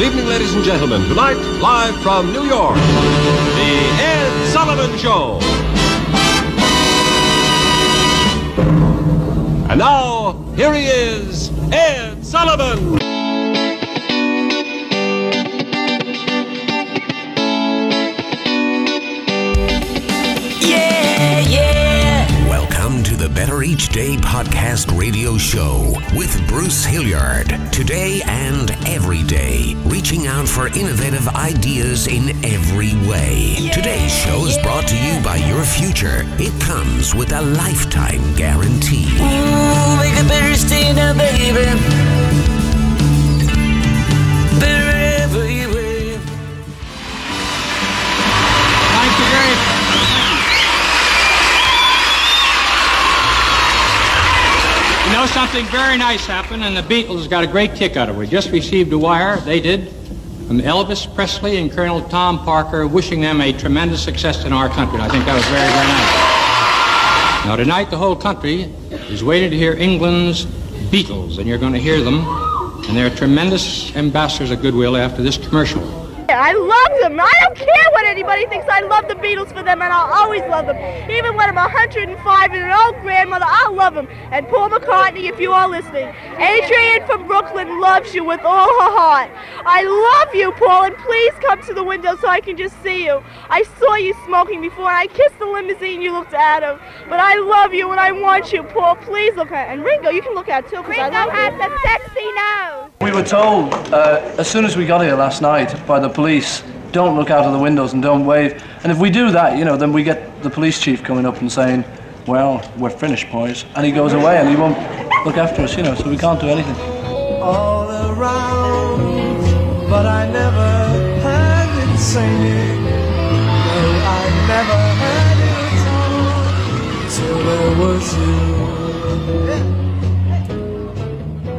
Good evening, ladies and gentlemen. Tonight, live from New York, The Ed Sullivan Show. And now, here he is, Ed Sullivan. Yeah, yeah. Welcome to the Better Each Day podcast radio show with Bruce Hilliard. Today and every day, reaching out for innovative ideas in every way. Today's show is brought to you by your future. It comes with a lifetime guarantee. Ooh, know, something very nice happened, and the Beatles got a great kick out of it. We just received a wire, they did, from Elvis Presley and Colonel Tom Parker wishing them a tremendous success in our country. And I think that was very, very nice. Now, tonight, the whole country is waiting to hear England's Beatles, and you're going to hear them, and they're tremendous ambassadors of goodwill after this commercial. I love them. I don't care what anybody thinks. I love the Beatles for them, and I'll always love them. Even when I'm 105 and an old grandmother, I'll love them. And Paul McCartney, if you are listening. Adrian from Brooklyn loves you with all her heart. I love you, Paul, and please come to the window so I can just see you. I saw you smoking before, and I kissed the limousine you looked out of. But I love you, and I want you, Paul. Please look at And Ringo, you can look at too, because I love you. Ringo has the sexy nose. We were told uh, as soon as we got here last night by the police, don't look out of the windows and don't wave. And if we do that, you know, then we get the police chief coming up and saying, well, we're finished, boys. And he goes away and he won't look after us, you know, so we can't do anything. all around, but I never heard it singing. No, I never heard it all till there was you.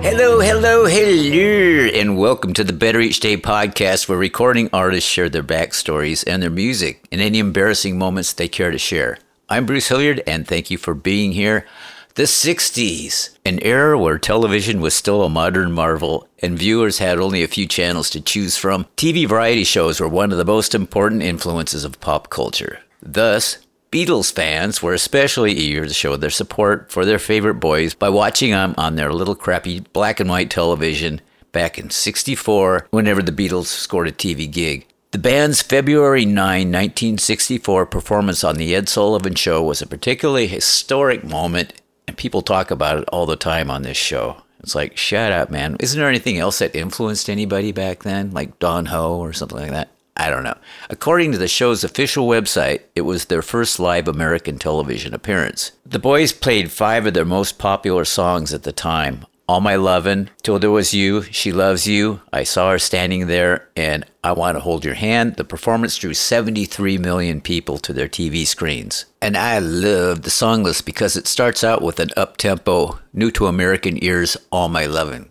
Hello, hello, hello, and welcome to the Better Each Day podcast where recording artists share their backstories and their music and any embarrassing moments they care to share. I'm Bruce Hilliard, and thank you for being here. The 60s, an era where television was still a modern marvel and viewers had only a few channels to choose from, TV variety shows were one of the most important influences of pop culture. Thus, Beatles fans were especially eager to show their support for their favorite boys by watching them on their little crappy black and white television back in 64 whenever the Beatles scored a TV gig. The band's February 9, 1964 performance on The Ed Sullivan Show was a particularly historic moment, and people talk about it all the time on this show. It's like, shut up, man. Isn't there anything else that influenced anybody back then? Like Don Ho or something like that? I don't know. According to the show's official website, it was their first live American television appearance. The boys played five of their most popular songs at the time All My Lovin', Till There Was You, She Loves You, I Saw Her Standing There, and I Want to Hold Your Hand. The performance drew 73 million people to their TV screens. And I love the song list because it starts out with an up tempo, new to American ears, All My Lovin'.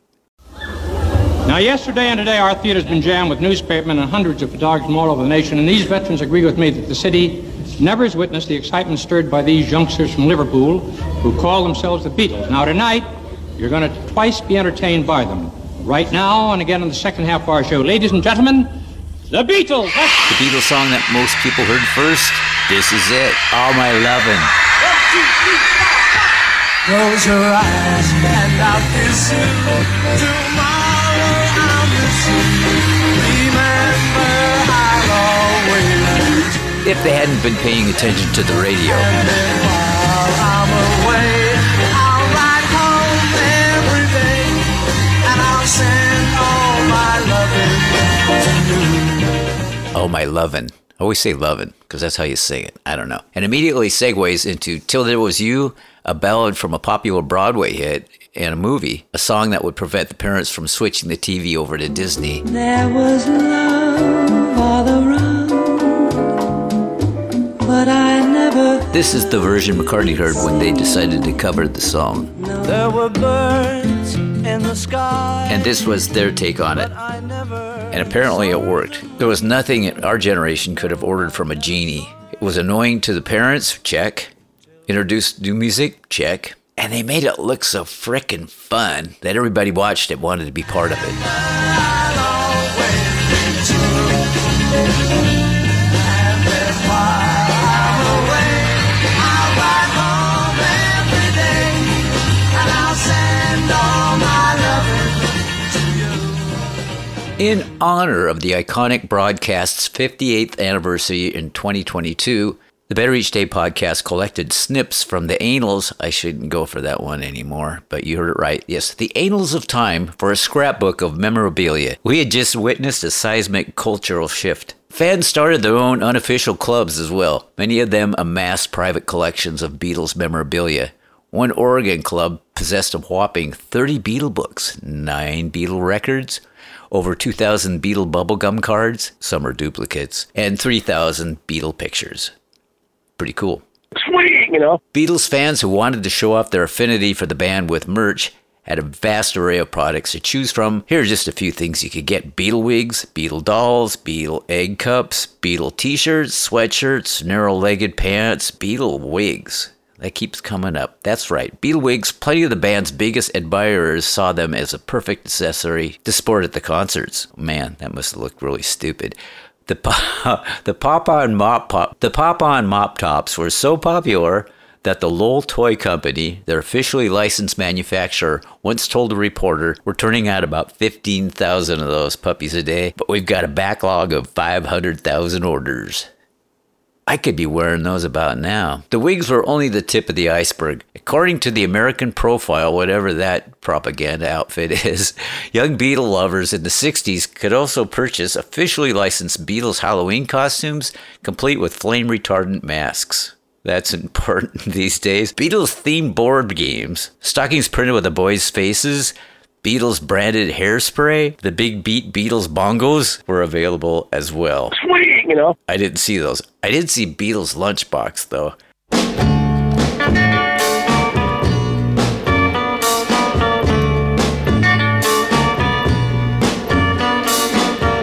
Now, yesterday and today, our theater's been jammed with newspapermen and hundreds of photographers from all over the nation, and these veterans agree with me that the city never has witnessed the excitement stirred by these youngsters from Liverpool who call themselves the Beatles. Now, tonight, you're going to twice be entertained by them. Right now, and again in the second half of our show. Ladies and gentlemen, the Beatles! That's- The Beatles song that most people heard first. This is it. All my lovin'. Close your eyes and I'll kiss you. Tomorrow If they hadn't been paying attention to the radio. Oh, my lovin'. I always say lovin' because that's how you sing it. I don't know. And immediately segues into Till There Was You, a ballad from a popular Broadway hit and a movie, a song that would prevent the parents from switching the TV over to Disney. There was love all around, but I never This is the version McCartney heard when they decided to cover the song. There were birds in the sky. And this was their take on it. And apparently it worked. There was nothing our generation could have ordered from a genie. It was annoying to the parents, check. Introduced new music, check. And they made it look so freaking fun that everybody watched it wanted to be part of it. In honor of the iconic broadcast's 58th anniversary in 2022, the Better Each Day podcast collected snips from the annals. I shouldn't go for that one anymore, but you heard it right. Yes, the annals of time for a scrapbook of memorabilia. We had just witnessed a seismic cultural shift. Fans started their own unofficial clubs as well. Many of them amassed private collections of Beatles memorabilia. One Oregon club possessed a whopping 30 Beatle books, 9 Beatle records, over 2,000 Beatle bubblegum cards, some are duplicates, and 3,000 Beatle pictures. Pretty cool. Sweet, you know. Beatles fans who wanted to show off their affinity for the band with merch had a vast array of products to choose from. Here are just a few things you could get Beatle wigs, Beatle dolls, Beatle egg cups, Beatle t shirts, sweatshirts, narrow legged pants, Beatle wigs. That keeps coming up. That's right. Beatle wigs, plenty of the band's biggest admirers saw them as a perfect accessory to sport at the concerts. Man, that must have looked really stupid. The the pop-on mop pop, the pop-on mop tops were so popular that the Lowell Toy Company, their officially licensed manufacturer, once told a reporter, "We're turning out about 15,000 of those puppies a day, but we've got a backlog of 500,000 orders." I could be wearing those about now. The wigs were only the tip of the iceberg. According to the American Profile, whatever that propaganda outfit is, young Beatle lovers in the 60s could also purchase officially licensed Beatles Halloween costumes, complete with flame retardant masks. That's important these days. Beatles themed board games, stockings printed with the boys' faces, Beatles branded hairspray, the Big Beat Beatles bongos were available as well. Sweet, you know. I didn't see those. I did see Beatles lunchbox though.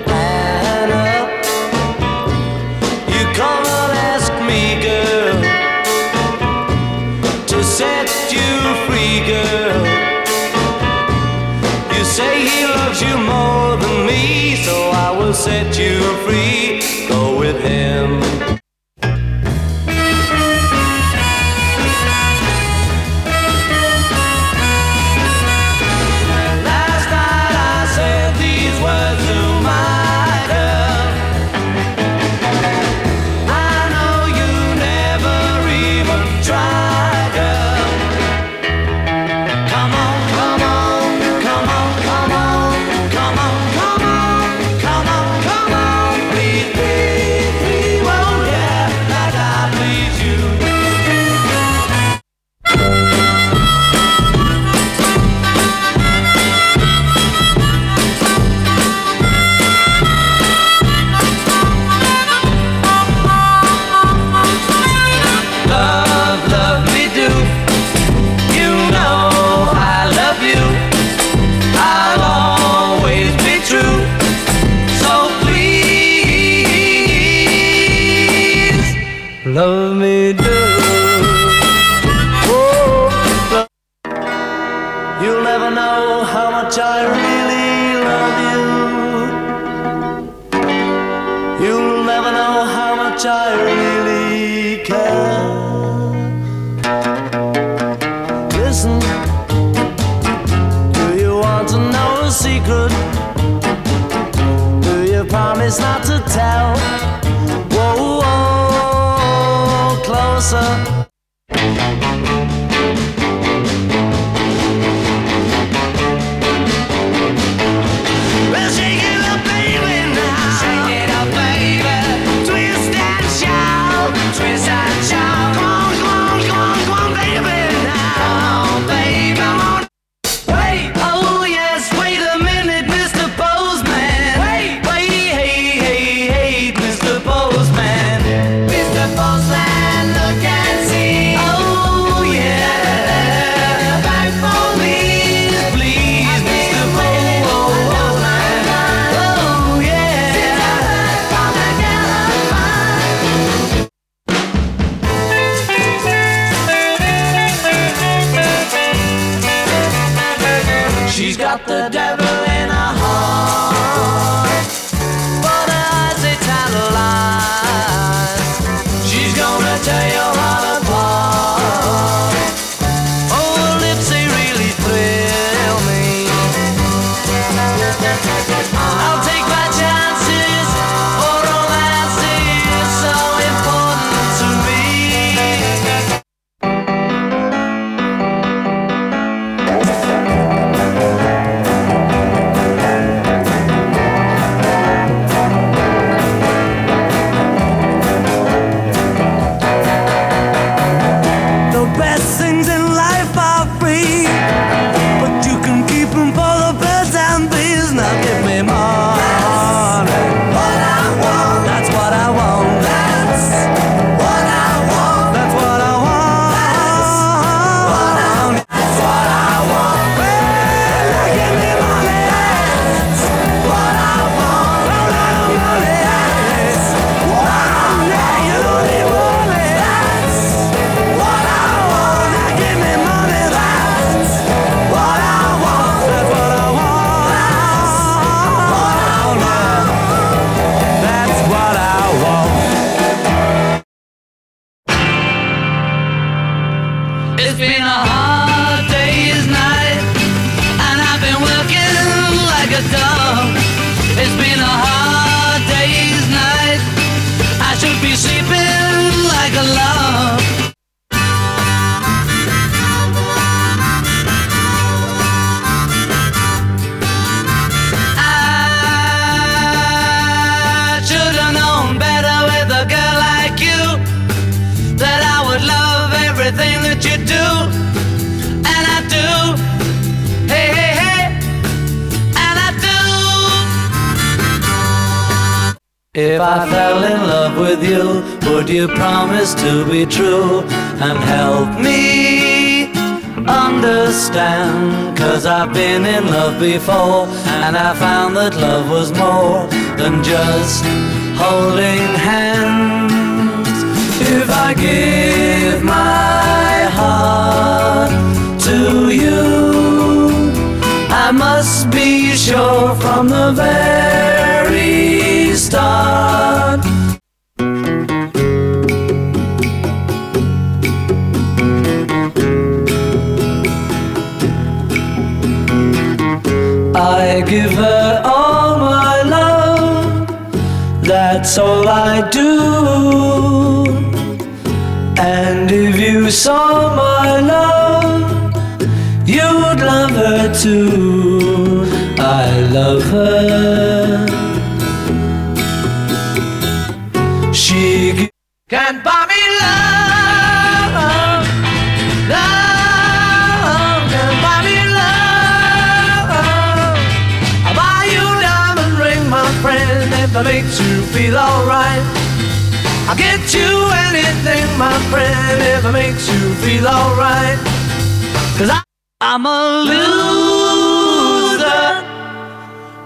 Anna, you come and ask me, girl, to set you free, girl. You say he loves you more than me, so I will set you free, with him. Help me understand? Cause I've been in love before and I found that love was more than just holding hands. If I give my heart to you, I must be sure from the very start. All I do. And if you saw my love, you'd love her too. I love her. She can buy me love, love it makes you feel alright. I'll get you anything, my friend, if it makes you feel alright. Cause I, I'm a loser.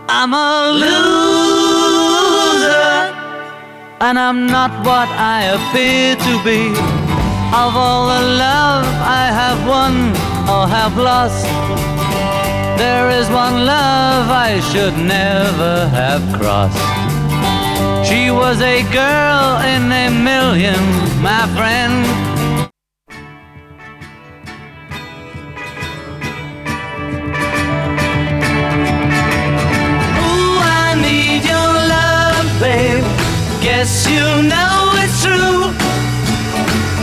I'm a loser. And I'm not what I appear to be. Of all the love I have won or have lost, there is one love I should never have crossed. Was a girl in a million, my friend. Ooh, I need your love, babe. Guess you know it's true.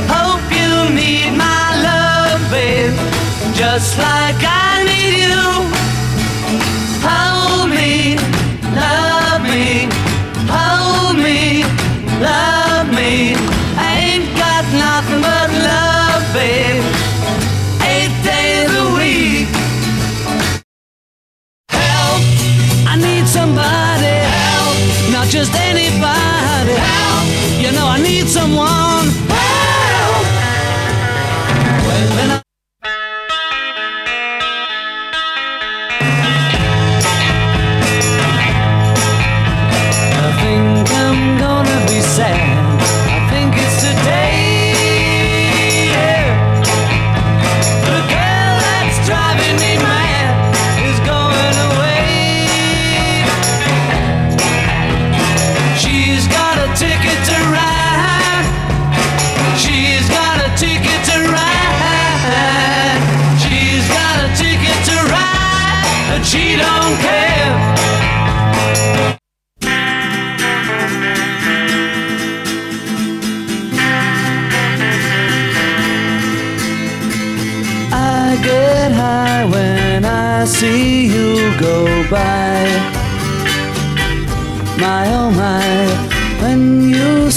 Hope you need my love, babe. Just like I just anybody. Help! You know I need someone.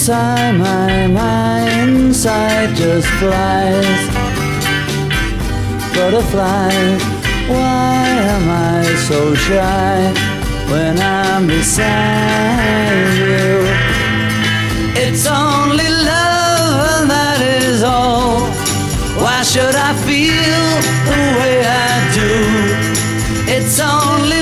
Sigh, my my inside just flies. Butterflies, why am I so shy when I'm beside you? It's only love, and that is all. Why should I feel the way I do? It's only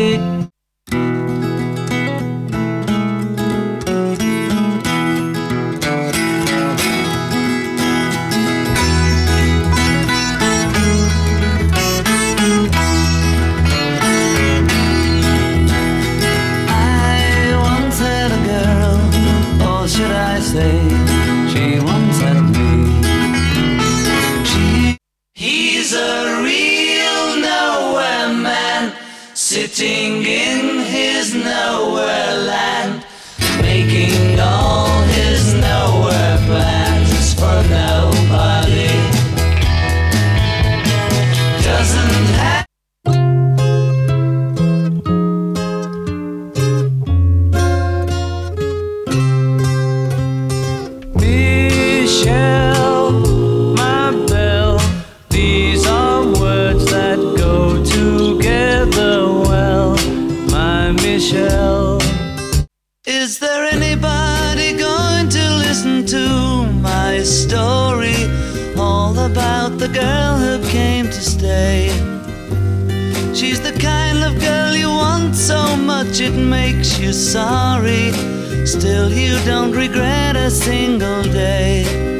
She once had me. He's a real nowhere man, sitting in his nowhere land. Much it makes you sorry. Still, you don't regret a single day.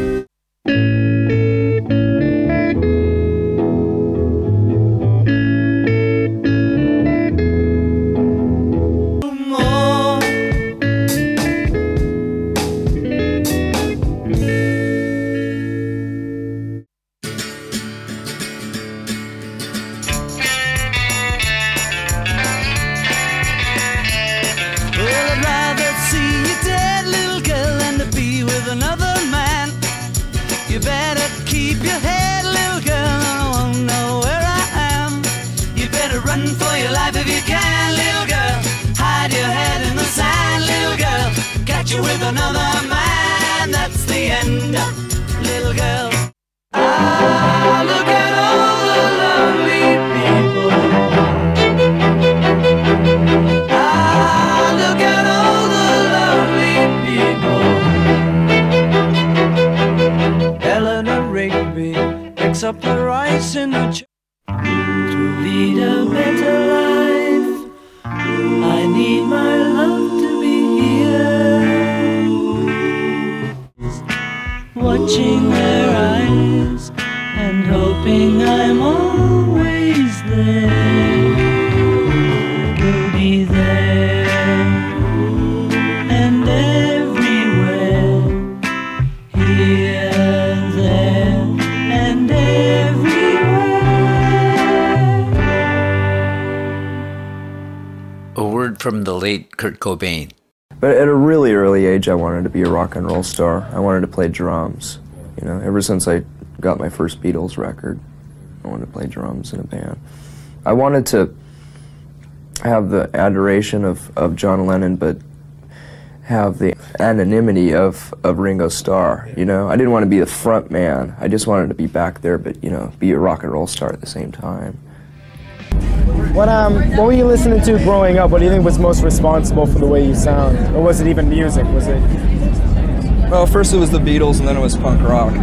Kurt Cobain. But at a really early age, I wanted to be a rock and roll star. I wanted to play drums. You know, ever since I got my first Beatles record, I wanted to play drums in a band. I wanted to have the adoration of, of John Lennon, but have the anonymity of, of Ringo Starr. You know, I didn't want to be the front man. I just wanted to be back there, but you know, be a rock and roll star at the same time. What um what were you listening to growing up? What do you think was most responsible for the way you sound? Or was it even music? Was it Well, first it was the Beatles, and then it was punk rock.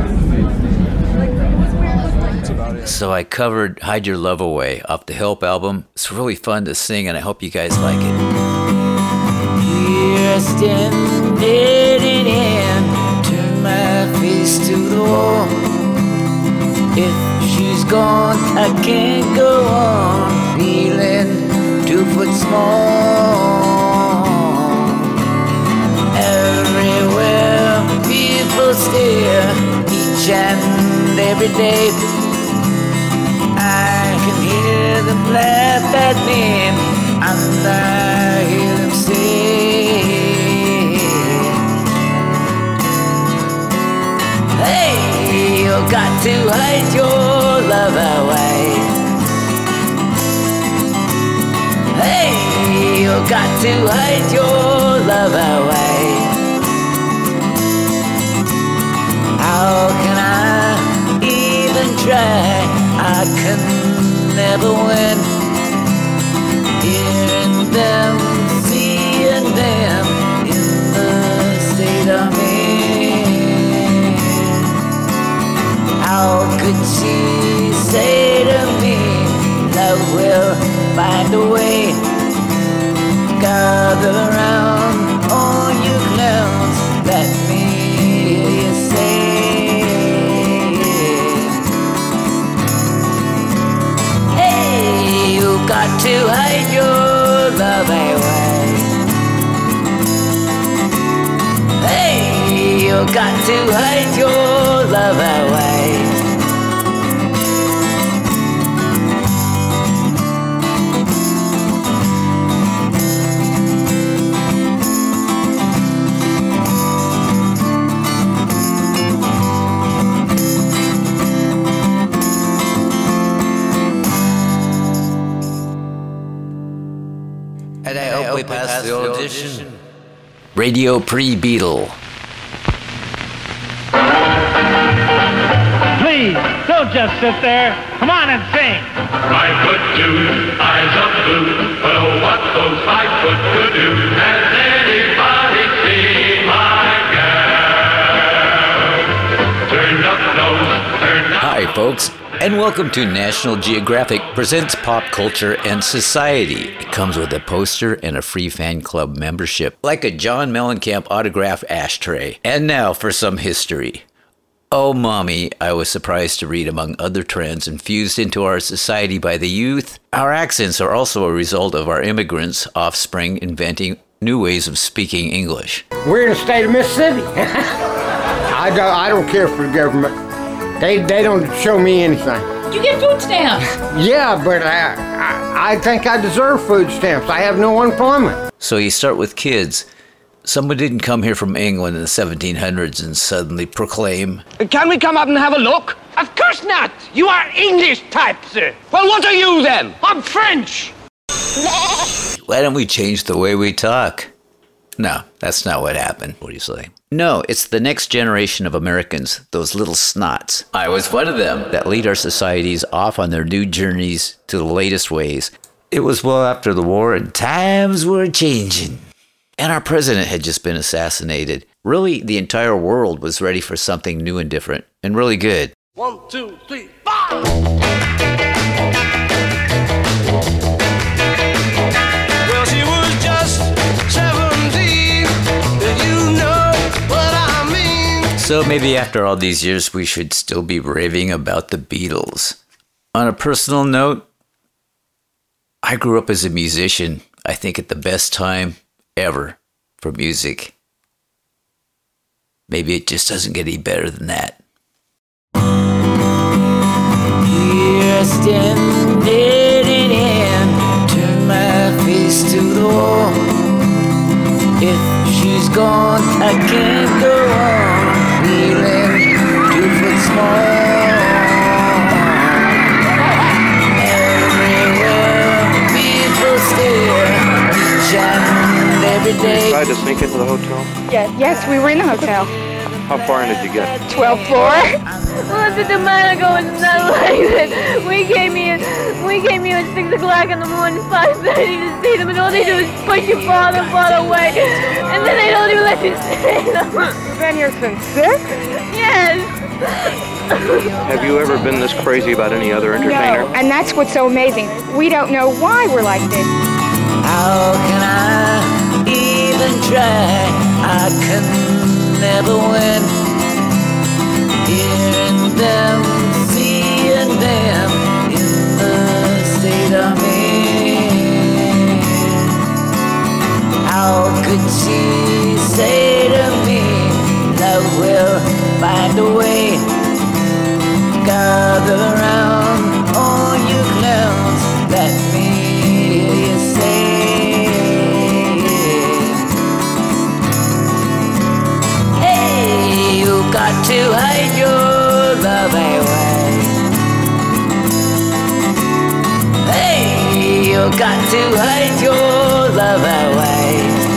That's about it. So I covered Hide Your Love Away off the Help album. It's really fun to sing, and I hope you guys like it. Here I stand, head in hand, turn my face to the wall. If she's gone, I can't go on, feeling two foot small. Everywhere people stare, each and every day. I can hear them laugh at me, and I hear them say, Hey, you got to hide your you got to hide your love away. How can I even try? I can never win. Hearing them, seeing them in the state I'm in. How could she say to me, love will find a way? Gather around, all you clowns, let me hear you say. Hey, you got to hide your love away. Hey, you got to hide your love away. Past the audition. Radio pre-Beatle. Please, don't just sit there. Come on and sing. Five foot two, eyes of blue. Oh, what those five foot could do. Has anybody seen my gal? Turned up nose, turned up. Hi, folks, and welcome to National Geographic Presents Pop Culture and Society. It comes with a poster and a free fan club membership, like a John Mellencamp autograph ashtray. And now for some history. Oh, mommy, I was surprised to read among other trends infused into our society by the youth. Our accents are also a result of our immigrants' offspring inventing new ways of speaking English. We're in the state of Mississippi. I don't, I don't care for the government. They, they don't show me anything. You get food stamps. Yeah, but I, I, I think I deserve food stamps. I have no employment. So you start with kids. Someone didn't come here from England in the 1700s and suddenly proclaim, Can we come up and have a look? Of course not. You are English type, sir. Well, what are you then? I'm French. Why don't we change the way we talk? No, that's not what happened. What do you say? No, it's the next generation of Americans, those little snots. I was one of them. That lead our societies off on their new journeys to the latest ways. It was well after the war and times were changing. And our president had just been assassinated. Really, the entire world was ready for something new and different, and really good. One, two, three, five. So maybe after all these years, we should still be raving about the Beatles. On a personal note, I grew up as a musician, I think at the best time ever for music. Maybe it just doesn't get any better than that. Here I stand, in hand, turn my face to the wall. If she's gone, I can't go on, feeling two foot small. Everywhere people stare, each and every day. Tried to sneak into the hotel. Yes, yes, we were in the hotel. How far in did you get? 12th floor. Well, the Domenico was not like that. We came here, we came here at 6 o'clock in the morning, 5.30 to see them, and all they do is push you farther and farther away. And then they don't even let you see them. You've been here since 6? Yes. Have you ever been this crazy about any other entertainer? No, and that's what's so amazing. We don't know why we're like this. How can I even try? I can never win. Them, seeing them in the state I'm in. How could she say to me, love will find a way? Gather around, all you clowns, let me hear you say. Hey, you got to hide got to hide your love away.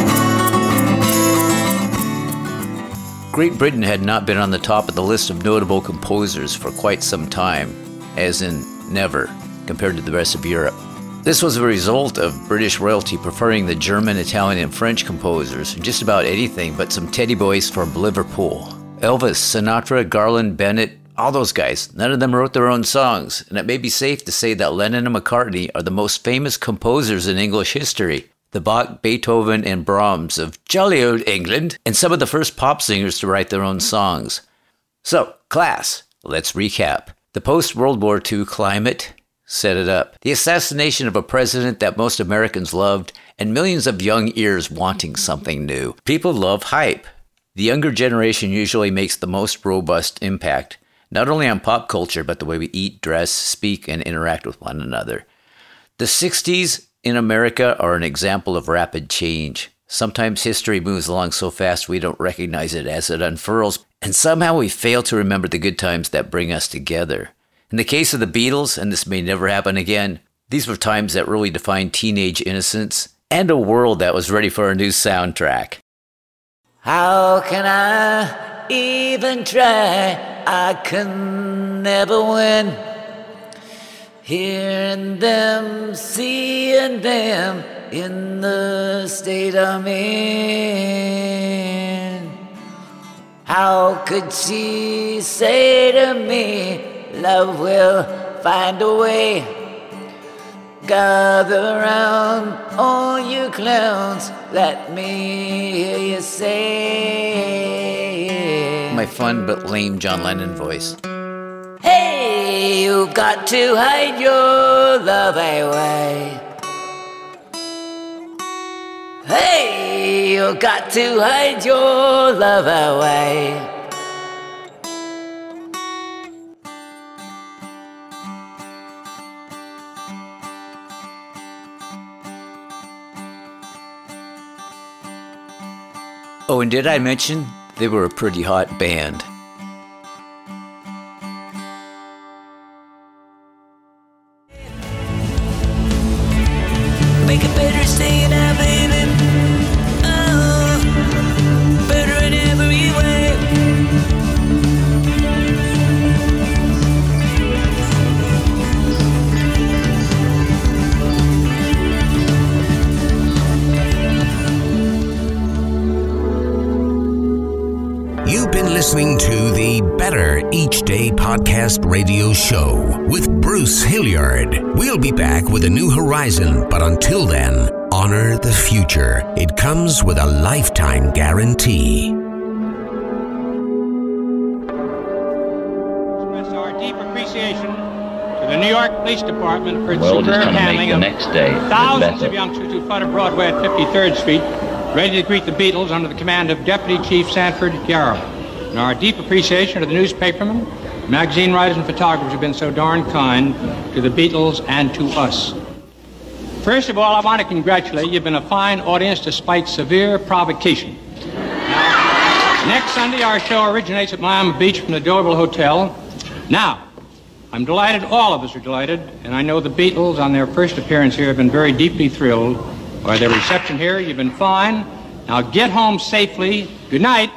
Great Britain had not been on the top of the list of notable composers for quite some time, as in never, compared to the rest of Europe. This was a result of British royalty preferring the German, Italian, and French composers, just about anything but some teddy boys from Liverpool. Elvis, Sinatra, Garland, Bennett, all those guys, none of them wrote their own songs, and it may be safe to say that Lennon and McCartney are the most famous composers in English history. The Bach, Beethoven, and Brahms of jolly old England, and some of the first pop singers to write their own songs. So, class, let's recap. The post World War II climate set it up. The assassination of a president that most Americans loved, and millions of young ears wanting something new. People love hype. The younger generation usually makes the most robust impact, not only on pop culture, but the way we eat, dress, speak, and interact with one another. The 60s in America are an example of rapid change. Sometimes history moves along so fast we don't recognize it as it unfurls, and somehow we fail to remember the good times that bring us together. In the case of the Beatles, and this may never happen again, these were times that really defined teenage innocence and a world that was ready for a new soundtrack. How can I even try? I can never win. Hearing them, seeing them in the state I'm in. How could she say to me, Love will find a way? Gather round, all you clowns, let me hear you say. My fun but lame John Lennon voice. Hey, you've got to hide your love away. Hey, you've got to hide your love away. Oh, and did I mention they were a pretty hot band? A lifetime guarantee. express our deep appreciation to the New York Police Department for its world is superb going to handling make the of next day thousands of youngsters who flooded Broadway at 53rd Street, ready to greet the Beatles under the command of Deputy Chief Sanford Yarrow. And our deep appreciation to the newspapermen, magazine writers, and photographers who've been so darn kind to the Beatles and to us. First of all, I want to congratulate you. You've been a fine audience despite severe provocation. Next Sunday, our show originates at Miami Beach from the Deauville Hotel. Now, I'm delighted, all of us are delighted, and I know the Beatles on their first appearance here have been very deeply thrilled by their reception here. You've been fine. Now get home safely. Good night.